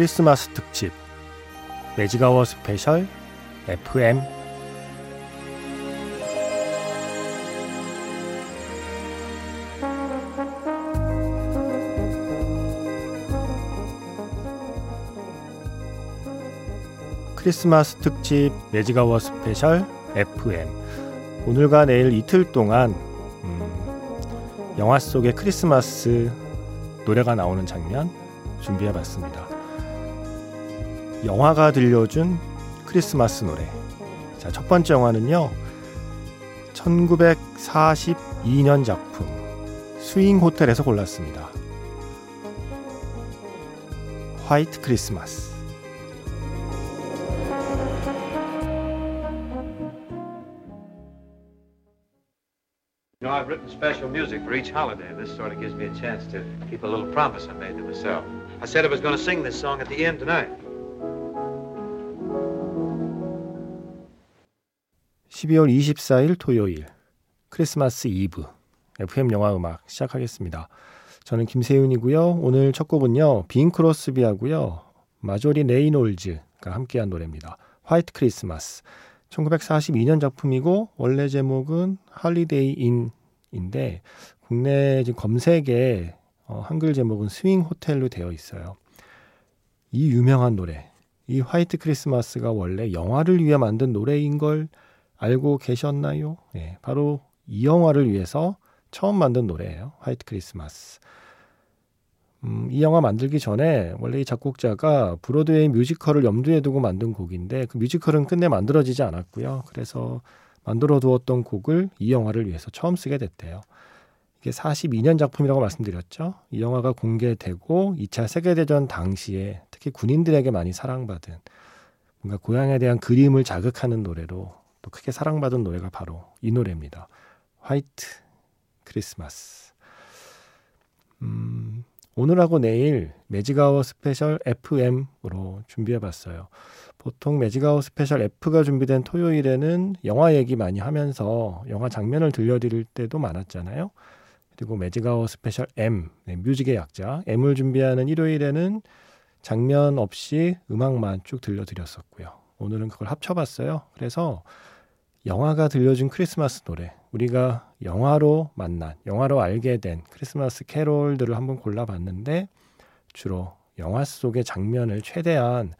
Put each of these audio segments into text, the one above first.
크리스마스 특집 매직아워 스페셜 FM 크리스마스 특집 매직아워 스페셜 FM 오늘과 내일 이틀 동안 음, 영화 속의 크리스마스 노래가 나오는 장면 준비해봤습니다. 영화가 들려준 크리스마스 노래. 자, 첫 번째 영화는요. 1942년 작품 스윙 호텔에서 골랐습니다. 화이트 크리스마스. 12월 24일 토요일 크리스마스 이브 FM 영화 음악 시작하겠습니다. 저는 김세윤이고요. 오늘 첫 곡은요. 빙 크로스비하고요. 마조리 레이놀즈가 함께한 노래입니다. 화이트 크리스마스. 1942년 작품이고 원래 제목은 Holiday Inn인데 국내 지금 검색에 어, 한글 제목은 스윙 호텔로 되어 있어요. 이 유명한 노래, 이 화이트 크리스마스가 원래 영화를 위해 만든 노래인 걸 알고 계셨나요? 네, 바로 이 영화를 위해서 처음 만든 노래예요. 화이트 크리스마스. 음, 이 영화 만들기 전에 원래 이 작곡자가 브로드웨이 뮤지컬을 염두에 두고 만든 곡인데 그 뮤지컬은 끝내 만들어지지 않았고요. 그래서 만들어 두었던 곡을 이 영화를 위해서 처음 쓰게 됐대요. 이게 42년 작품이라고 말씀드렸죠. 이 영화가 공개되고 2차 세계대전 당시에 특히 군인들에게 많이 사랑받은 뭔가 고향에 대한 그리움을 자극하는 노래로 또 크게 사랑받은 노래가 바로 이 노래입니다. 화이트 크리스마스. 음, 오늘하고 내일 매직아워 스페셜 FM으로 준비해봤어요. 보통 매직아워 스페셜 F가 준비된 토요일에는 영화 얘기 많이 하면서 영화 장면을 들려드릴 때도 많았잖아요. 그리고 매직아워 스페셜 M, 네, 뮤직의 약자 M을 준비하는 일요일에는 장면 없이 음악만 쭉 들려드렸었고요. 오늘은 그걸 합쳐봤어요. 그래서 영화가 들려준 크리스마스 노래, 우리가 영화로 만난, 영화로 알게 된 크리스마스 캐롤들을 한번 골라봤는데 주로 영화 속의 장면을 최대한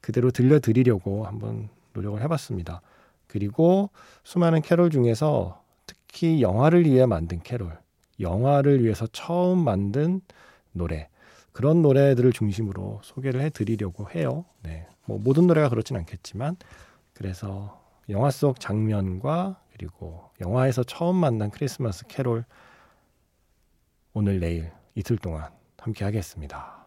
그대로 들려드리려고 한번 노력을 해봤습니다. 그리고 수많은 캐롤 중에서 특히 영화를 위해 만든 캐롤, 영화를 위해서 처음 만든 노래, 그런 노래들을 중심으로 소개를 해드리려고 해요. 네. 뭐 모든 노래가 그렇진 않겠지만, 그래서 영화 속 장면과 그리고 영화에서 처음 만난 크리스마스 캐롤 오늘 내일 이틀 동안 함께 하겠습니다.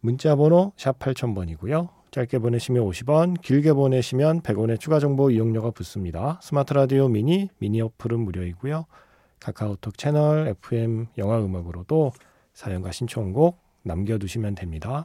문자 번호 샵 8000번이고요. 짧게 보내시면 50원, 길게 보내시면 100원의 추가 정보 이용료가 붙습니다. 스마트 라디오 미니, 미니 어플은 무료이고요. 카카오톡 채널 FM 영화 음악으로도 사연과 신청곡 남겨두시면 됩니다.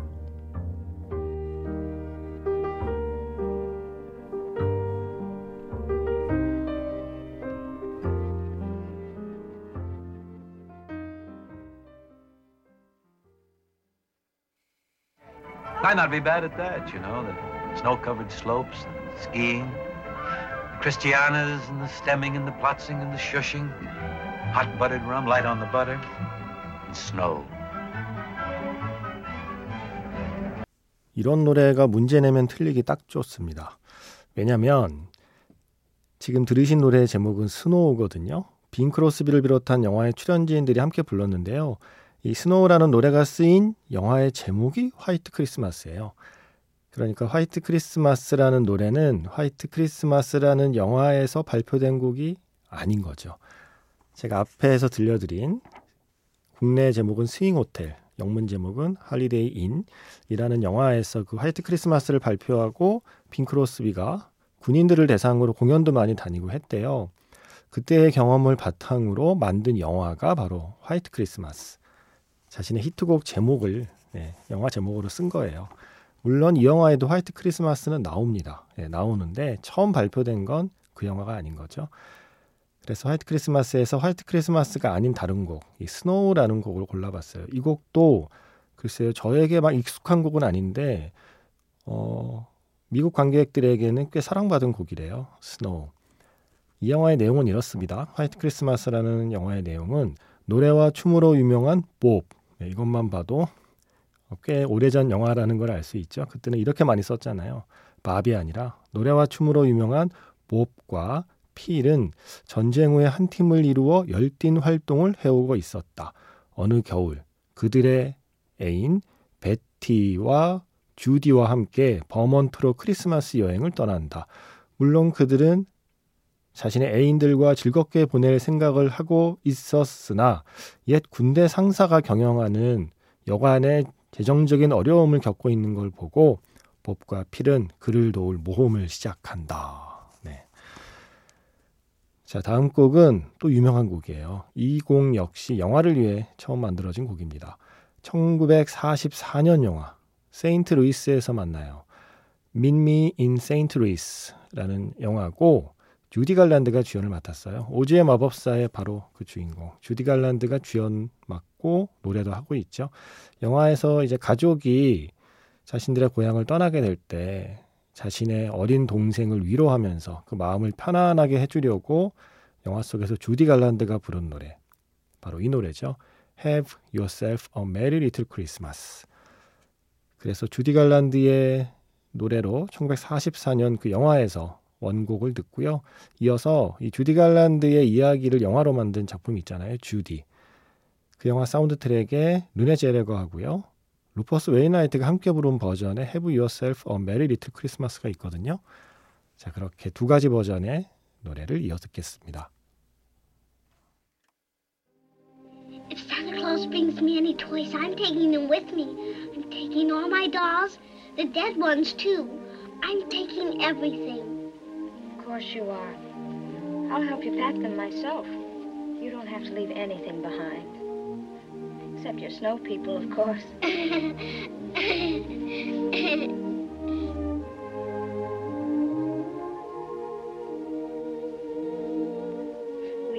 Might not be bad at that, you know, the snow-covered slopes, and skiing, the Christianas and the stemming and the plotzing and the shushing, hot buttered rum, light on the butter, and snow. 이런 노래가 문제 내면 틀리기 딱 좋습니다. 왜냐면 지금 들으신 노래의 제목은 Snow거든요. 빙 크로스비를 비롯한 영화의 출연진들이 함께 불렀는데요. 이 Snow라는 노래가 쓰인 영화의 제목이 화이트 크리스마스예요. 그러니까 화이트 크리스마스라는 노래는 화이트 크리스마스라는 영화에서 발표된 곡이 아닌 거죠. 제가 앞에서 들려드린 국내 제목은 스윙 호텔, 영문 제목은 Holiday Inn이라는 영화에서 그 화이트 크리스마스를 발표하고 빙 크로스비가 군인들을 대상으로 공연도 많이 다니고 했대요. 그때의 경험을 바탕으로 만든 영화가 바로 화이트 크리스마스. 자신의 히트곡 제목을 네, 영화 제목으로 쓴 거예요. 물론 이 영화에도 화이트 크리스마스는 나옵니다. 네, 나오는데 처음 발표된 건 그 영화가 아닌 거죠. 그래서 화이트 크리스마스에서 화이트 크리스마스가 아닌 다른 곡, 이 Snow라는 곡을 골라봤어요. 이 곡도 글쎄요, 저에게 막 익숙한 곡은 아닌데, 어, 미국 관객들에게는 꽤 사랑받은 곡이래요. Snow. 이 영화의 내용은 이렇습니다. 화이트 크리스마스라는 영화의 내용은 노래와 춤으로 유명한 봅. 네, 이것만 봐도 꽤 오래전 영화라는 걸 알 수 있죠. 그때는 이렇게 많이 썼잖아요. 밥이 아니라 노래와 춤으로 유명한 봅과 필은 전쟁 후에 한 팀을 이루어 열띤 활동을 해오고 있었다. 어느 겨울 그들의 애인 베티와 주디와 함께 버먼트로 크리스마스 여행을 떠난다. 물론 그들은 자신의 애인들과 즐겁게 보낼 생각을 하고 있었으나 옛 군대 상사가 경영하는 여관의 재정적인 어려움을 겪고 있는 걸 보고 봅과 필은 그를 도울 모험을 시작한다. 네. 자, 다음 곡은 또 유명한 곡이에요. 이 곡 역시 영화를 위해 처음 만들어진 곡입니다. 1944년 영화 세인트 루이스에서 만나요. Meet Me in St. Louis라는 영화고 주디 갈란드가 주연을 맡았어요. 오즈의 마법사의 바로 그 주인공 주디 갈란드가 주연 맡고 노래도 하고 있죠. 영화에서 이제 가족이 자신들의 고향을 떠나게 될 때 자신의 어린 동생을 위로하면서 그 마음을 편안하게 해주려고 영화 속에서 주디 갈란드가 부른 노래 바로 이 노래죠. Have Yourself a Merry Little Christmas. 그래서 주디 갈란드의 노래로 1944년 그 영화에서 원곡을 듣고요. 이어서 이 주디 갈란드의 이야기를 영화로 만든 작품이 있잖아요. 주디. 그 영화 사운드 트랙에 르네 제레거 하고요. 루퍼스 웨이나이트가 함께 부른 버전의 Have Yourself a Merry Little Christmas가 있거든요. 자, 그렇게 두 가지 버전의 노래를 이어 듣겠습니다. If Santa Claus brings me any toys, I'm taking them with me. I'm taking all my dolls, the dead ones too. I'm taking everything. Course you are. I'll help you pack them myself. You don't have to leave anything behind. Except your snow people, of course. We'd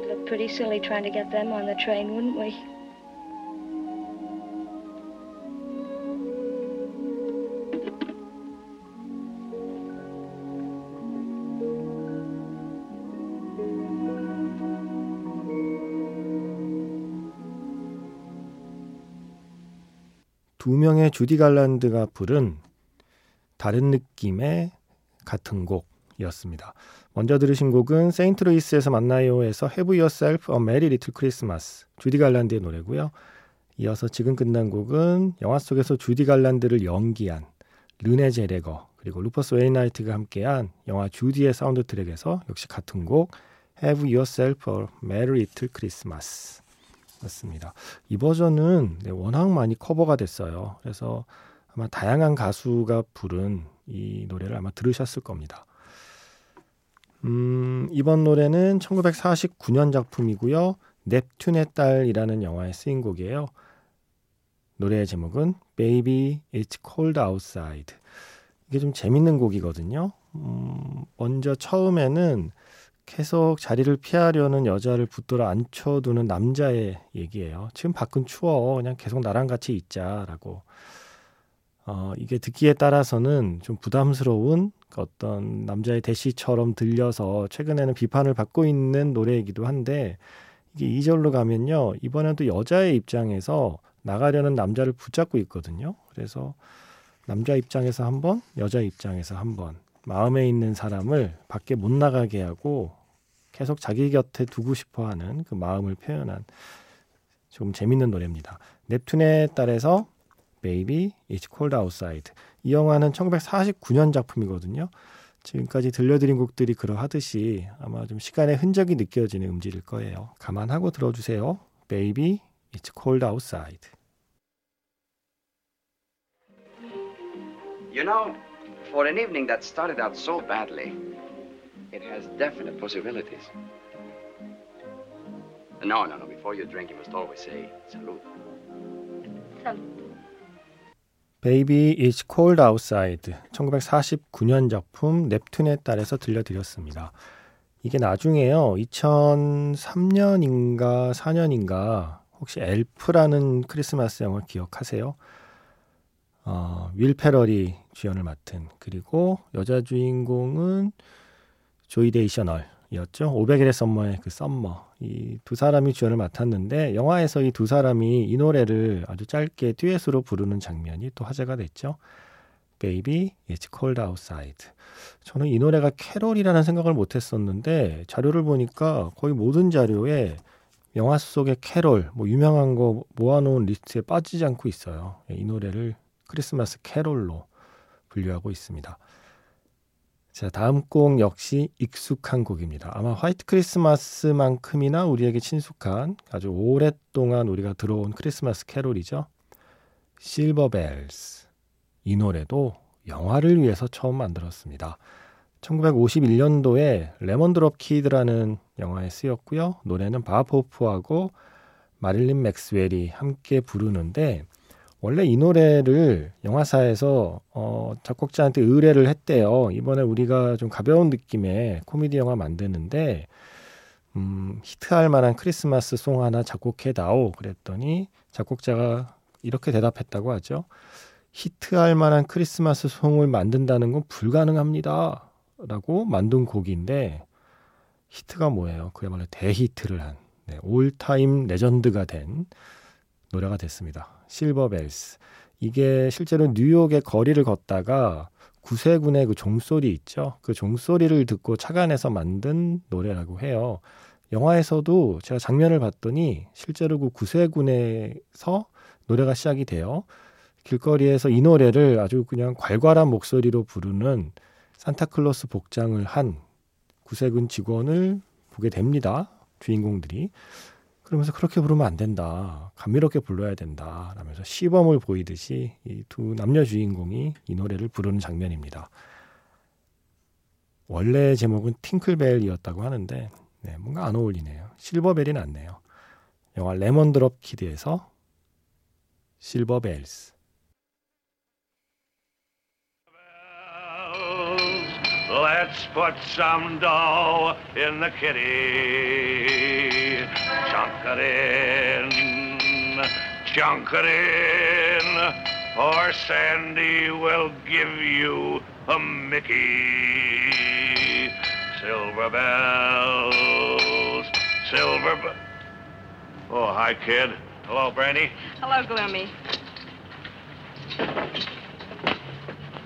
look pretty silly trying to get them on the train, wouldn't we? 두 명의 주디 갈란드가 부른 다른 느낌의 같은 곡이었습니다. 먼저 들으신 곡은 세인트루이스에서 만나요에서 Have Yourself a Merry Little Christmas 주디 갈란드의 노래고요. 이어서 지금 끝난 곡은 영화 속에서 주디 갈란드를 연기한 르네 젤위거 그리고 루퍼스 웨인라이트가 함께한 영화 주디의 사운드 트랙에서 역시 같은 곡 Have Yourself a Merry Little Christmas 맞습니다. 이 버전은 네, 워낙 많이 커버가 됐어요. 그래서 아마 다양한 가수가 부른 이 노래를 아마 들으셨을 겁니다. 음, 이번 노래는 1949년 작품이고요. 넵튠의 딸이라는 영화에 쓰인 곡이에요. 노래의 제목은 Baby It's Cold Outside. 이게 좀 재밌는 곡이거든요. 음, 먼저 처음에는 계속 자리를 피하려는 여자를 붙들어 앉혀두는 남자의 얘기예요. 지금 밖은 추워. 그냥 계속 나랑 같이 있자라고. 어, 이게 듣기에 따라서는 좀 부담스러운 어떤 남자의 대시처럼 들려서 최근에는 비판을 받고 있는 노래이기도 한데 이게 2절로 가면요. 이번엔 또 여자의 입장에서 나가려는 남자를 붙잡고 있거든요. 그래서 남자 입장에서 한 번, 여자 입장에서 한 번, 마음에 있는 사람을 밖에 못 나가게 하고 계속 자기 곁에 두고 싶어 하는 그 마음을 표현한 좀 재밌는 노래입니다. 넵튠의 딸에서 Baby It's Cold Outside. 이 영화는 1949년 작품이거든요. 지금까지 들려드린 곡들이 그러하듯이 아마 좀 시간의 흔적이 느껴지는 음질일 거예요. 감안하고 들어주세요. Baby It's Cold Outside. You know, for an evening that started out so badly, it has definite possibilities. No, no, no. Before you drink, you must always say salute. Baby It's Cold Outside 1949년 작품 넵튠의 딸에서 들려드렸습니다. 이게 나중에요. 2003년인가 4년인가 혹시 엘프라는 크리스마스 영화 기억하세요? 어, 윌 페럴이 주연을 맡은 그리고 여자 주인공은 조이 데이셔넬이었죠. 500일의 썸머의 그 썸머 이 두 사람이 주연을 맡았는데 영화에서 이 두 사람이 이 노래를 아주 짧게 듀엣으로 부르는 장면이 또 화제가 됐죠. Baby It's Cold Outside. 저는 이 노래가 캐롤이라는 생각을 못했었는데 자료를 보니까 거의 모든 자료에 영화 속의 캐롤, 뭐 유명한 거 모아놓은 리스트에 빠지지 않고 있어요. 이 노래를 크리스마스 캐롤로 분류하고 있습니다. 자, 다음 곡 역시 익숙한 곡입니다. 아마 화이트 크리스마스만큼이나 우리에게 친숙한 아주 오랫동안 우리가 들어온 크리스마스 캐롤이죠. Silver Bells. 이 노래도 영화를 위해서 처음 만들었습니다. 1951년도에 Lemon Drop Kid라는 영화에 쓰였고요. 노래는 밥 호프하고 마릴린 맥스웰이 함께 부르는데 원래 이 노래를 영화사에서 어, 작곡자한테 의뢰를 했대요. 이번에 우리가 좀 가벼운 느낌의 코미디 영화 만드는데 음, 히트할 만한 크리스마스 송 하나 작곡해 다오 그랬더니 작곡자가 이렇게 대답했다고 하죠. 히트할 만한 크리스마스 송을 만든다는 건 불가능합니다. 라고 만든 곡인데 히트가 뭐예요? 그야말로 대히트를 한 네, all-time legend가 된 노래가 됐습니다. Silver Bells. 이게 실제로 뉴욕의 거리를 걷다가 구세군의 그 종소리 있죠. 그 종소리를 듣고 착안해서 만든 노래라고 해요. 영화에서도 제가 장면을 봤더니 실제로 그 구세군에서 노래가 시작이 돼요. 길거리에서 이 노래를 아주 그냥 괄괄한 목소리로 부르는 산타클로스 복장을 한 구세군 직원을 보게 됩니다. 주인공들이. 그러면서 그렇게 부르면 안 된다. 감미롭게 불러야 된다. 라면서 시범을 보이듯이 이 두 남녀 주인공이 이 노래를 부르는 장면입니다. 원래 제목은 팅클벨이었다고 하는데 네, 뭔가 안 어울리네요. 실버벨이 낫네요. 영화 레몬드롭 키드에서 실버벨스 Let's put some dough in the kitty. Chunk it in, chunk it in, or Sandy will give you a Mickey. Silver bells, silver be- Oh, hi, kid. Hello, Brandy. Hello, Gloomy.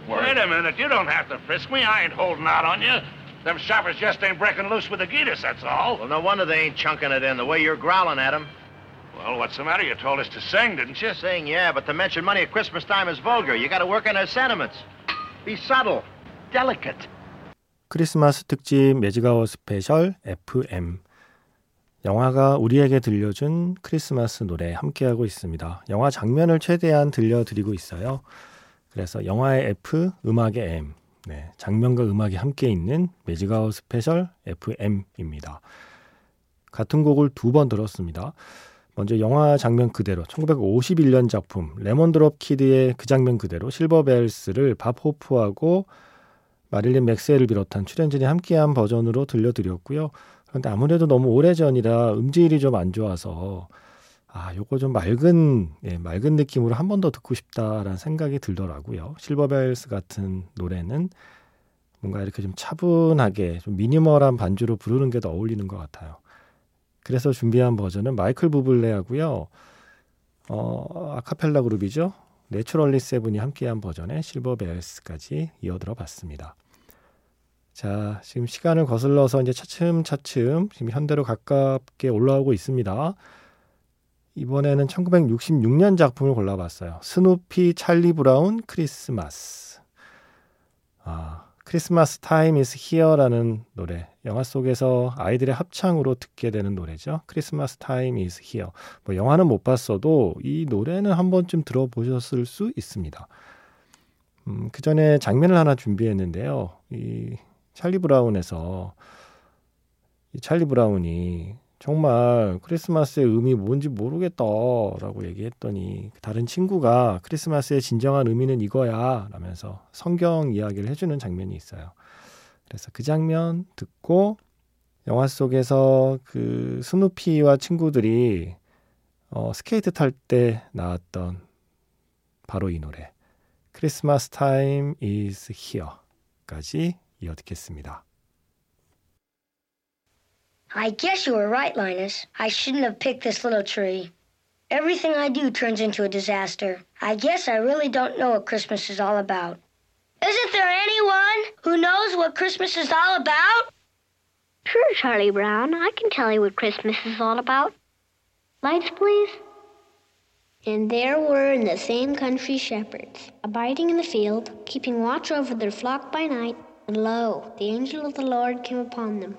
Wait a minute. You don't have to frisk me. I ain't holding out on you. Them shoppers just ain't breaking loose with the Geetus, that's all. Well, no wonder they ain't chunking it in the way you're growling at 'em. Well, what's the matter? You told us to sing, didn't you? Saying yeah, but to mention money at Christmas time is vulgar. You gotta work on their sentiments. Be subtle, delicate. 크리스마스 특집 매직아워 스페셜 FM 영화가 우리에게 들려준 크리스마스 노래 함께하고 있습니다. 영화 장면을 최대한 들려드리고 있어요. 그래서 영화의 F, 음악의 M, 네, 장면과 음악이 함께 있는 매직아워 special FM입니다. 같은 곡을 두 번 들었습니다. 먼저 영화 장면 그대로 1951년 작품 Lemon Drop Kid의 그 장면 그대로 Silver Bells를 밥 호프하고 마릴린 맥스웰을 비롯한 출연진이 함께한 버전으로 들려드렸고요. 그런데 아무래도 너무 오래전이라 음질이 좀 안 좋아서 아, 요거 좀 맑은, 예, 맑은 느낌으로 한 번 더 듣고 싶다라는 생각이 들더라고요. Silver Bells 같은 노래는 뭔가 이렇게 좀 차분하게, 좀 minimal한 반주로 부르는 게 더 어울리는 것 같아요. 그래서 준비한 버전은 마이클 부블레하고요. 어, 아카펠라 그룹이죠. 내추럴리 세븐이 함께한 버전의 Silver Bells까지 이어 들어봤습니다. 자, 지금 시간을 거슬러서 이제 차츰차츰 지금 현대로 가깝게 올라오고 있습니다. 이번에는 1966년 작품을 골라봤어요. 스누피, 찰리 브라운, 크리스마스. 아, Christmas Time Is Here라는 노래. 영화 속에서 아이들의 합창으로 듣게 되는 노래죠. Christmas Time Is Here. 뭐 영화는 못 봤어도 이 노래는 한 번쯤 들어보셨을 수 있습니다. 음, 그 전에 장면을 하나 준비했는데요. 이 찰리 브라운에서 이 찰리 브라운이 정말 크리스마스의 의미 뭔지 모르겠다라고 얘기했더니 다른 친구가 크리스마스의 진정한 의미는 이거야 라면서 성경 이야기를 해주는 장면이 있어요. 그래서 그 장면 듣고 영화 속에서 그 스누피와 친구들이 어, 스케이트 탈 때 나왔던 바로 이 노래 Christmas Time is here까지 이어 듣겠습니다. I guess you were right, Linus. I shouldn't have picked this little tree. Everything I do turns into a disaster. I guess I really don't know what Christmas is all about. Isn't there anyone who knows what Christmas is all about? Sure, Charlie Brown. I can tell you what Christmas is all about. Lights, please. And there were in the same country shepherds, abiding in the field, keeping watch over their flock by night. And lo, the angel of the Lord came upon them.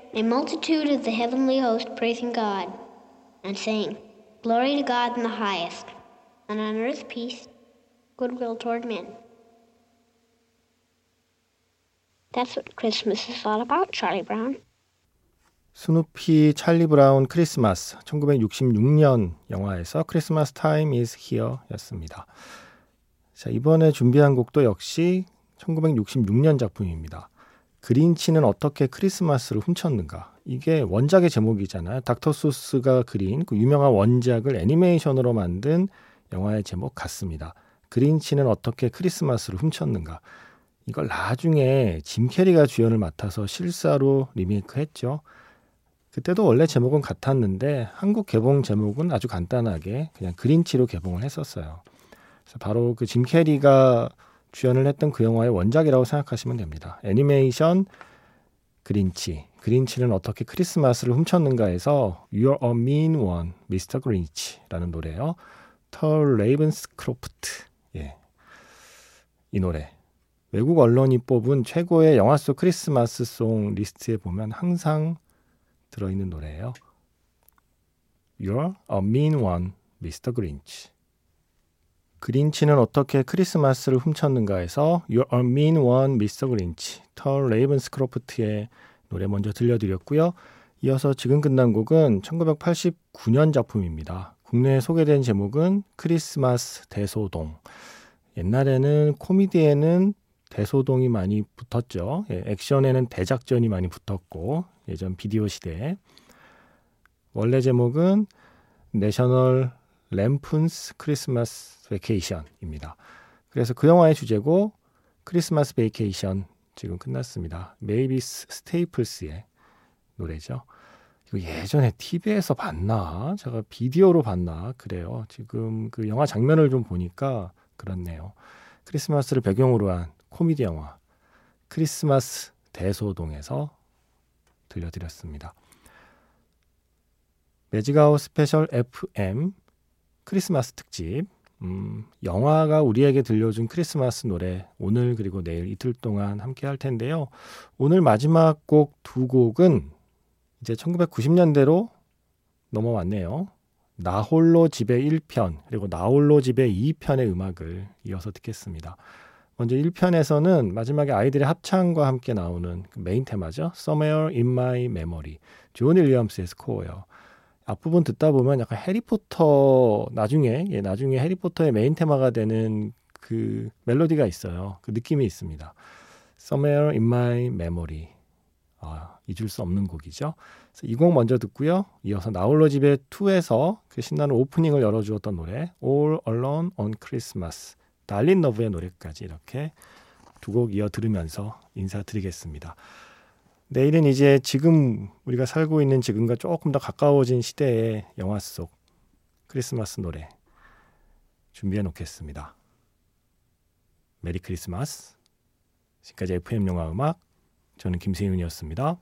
a multitude of the heavenly host praising God, and saying, Glory to God in the highest, and on earth peace, goodwill toward men. That's what Christmas is all about, Charlie Brown. 스누피 찰리 브라운 크리스마스 1966년 영화에서 크리스마스 타임 이즈 히어였습니다. 자, 이번에 준비한 곡도 역시 1966년 작품입니다. 그린치는 어떻게 크리스마스를 훔쳤는가? 이게 원작의 제목이잖아요. 닥터 소스가 그린 그 유명한 원작을 애니메이션으로 만든 영화의 제목 같습니다. 그린치는 어떻게 크리스마스를 훔쳤는가? 이걸 나중에 짐 캐리가 주연을 맡아서 실사로 리메이크했죠. 그때도 원래 제목은 같았는데 한국 개봉 제목은 아주 간단하게 그냥 그린치로 개봉을 했었어요. 그래서 바로 그 짐 캐리가 주연을 했던 그 영화의 원작이라고 생각하시면 됩니다. 애니메이션 그린치. 그린치는 어떻게 크리스마스를 훔쳤는가에서 You're a mean one, Mr. Grinch라는 노래요. 설 레이븐스크로프트. 예. 이 노래. 외국 언론이 뽑은 최고의 영화 속 크리스마스 song 리스트에 보면 항상 들어있는 노래예요. You're a mean one, Mr. Grinch. 그린치는 어떻게 크리스마스를 훔쳤는가에서 You're a mean one, Mr. Grinch. 털 레이븐스크로프트의 노래 먼저 들려드렸고요. 이어서 지금 끝난 곡은 1989년 작품입니다. 국내에 소개된 제목은 크리스마스 대소동. 옛날에는 코미디에는 대소동이 많이 붙었죠. 예, 액션에는 대작전이 많이 붙었고 예전 비디오 시대에 원래 제목은 National Lampoon's Christmas Vacation입니다. 그래서 그 영화의 주제곡 Christmas Vacation 지금 끝났습니다. 메이비스 스테이플스의 노래죠. 이거 예전에 TV에서 봤나? 제가 비디오로 봤나? 그래요. 지금 그 영화 장면을 좀 보니까 그렇네요. 크리스마스를 배경으로 한 코미디 영화 크리스마스 대소동에서 들려드렸습니다. 매직아워 스페셜 FM 크리스마스 특집 음, 영화가 우리에게 들려준 크리스마스 노래 오늘 그리고 내일 이틀 동안 함께 할 텐데요. 오늘 마지막 곡 두 곡은 이제 1990년대로 넘어왔네요. 나홀로 집에 1편 그리고 나홀로 집에 2편의 음악을 이어서 듣겠습니다. 먼저 1편에서는 마지막에 아이들의 합창과 함께 나오는 그 메인 테마죠. Somewhere in My Memory. 존 윌리엄스의 스코어요. 앞부분 듣다 보면 약간 해리포터 나중에 예, 나중에 해리포터의 메인 테마가 되는 그 멜로디가 있어요. 그 느낌이 있습니다. Somewhere in my memory. 아, 잊을 수 없는 곡이죠. 이 곡 먼저 듣고요. 이어서 나홀로 집에 2에서 그 신나는 오프닝을 열어주었던 노래 All Alone on Christmas 달린 러브의 노래까지 이렇게 두 곡 이어 들으면서 인사드리겠습니다. 내일은 이제 지금 우리가 살고 있는 지금과 조금 더 가까워진 시대의 영화 속 크리스마스 노래 준비해 놓겠습니다. 메리 크리스마스. 지금까지 FM 영화 음악 저는 김세윤이었습니다.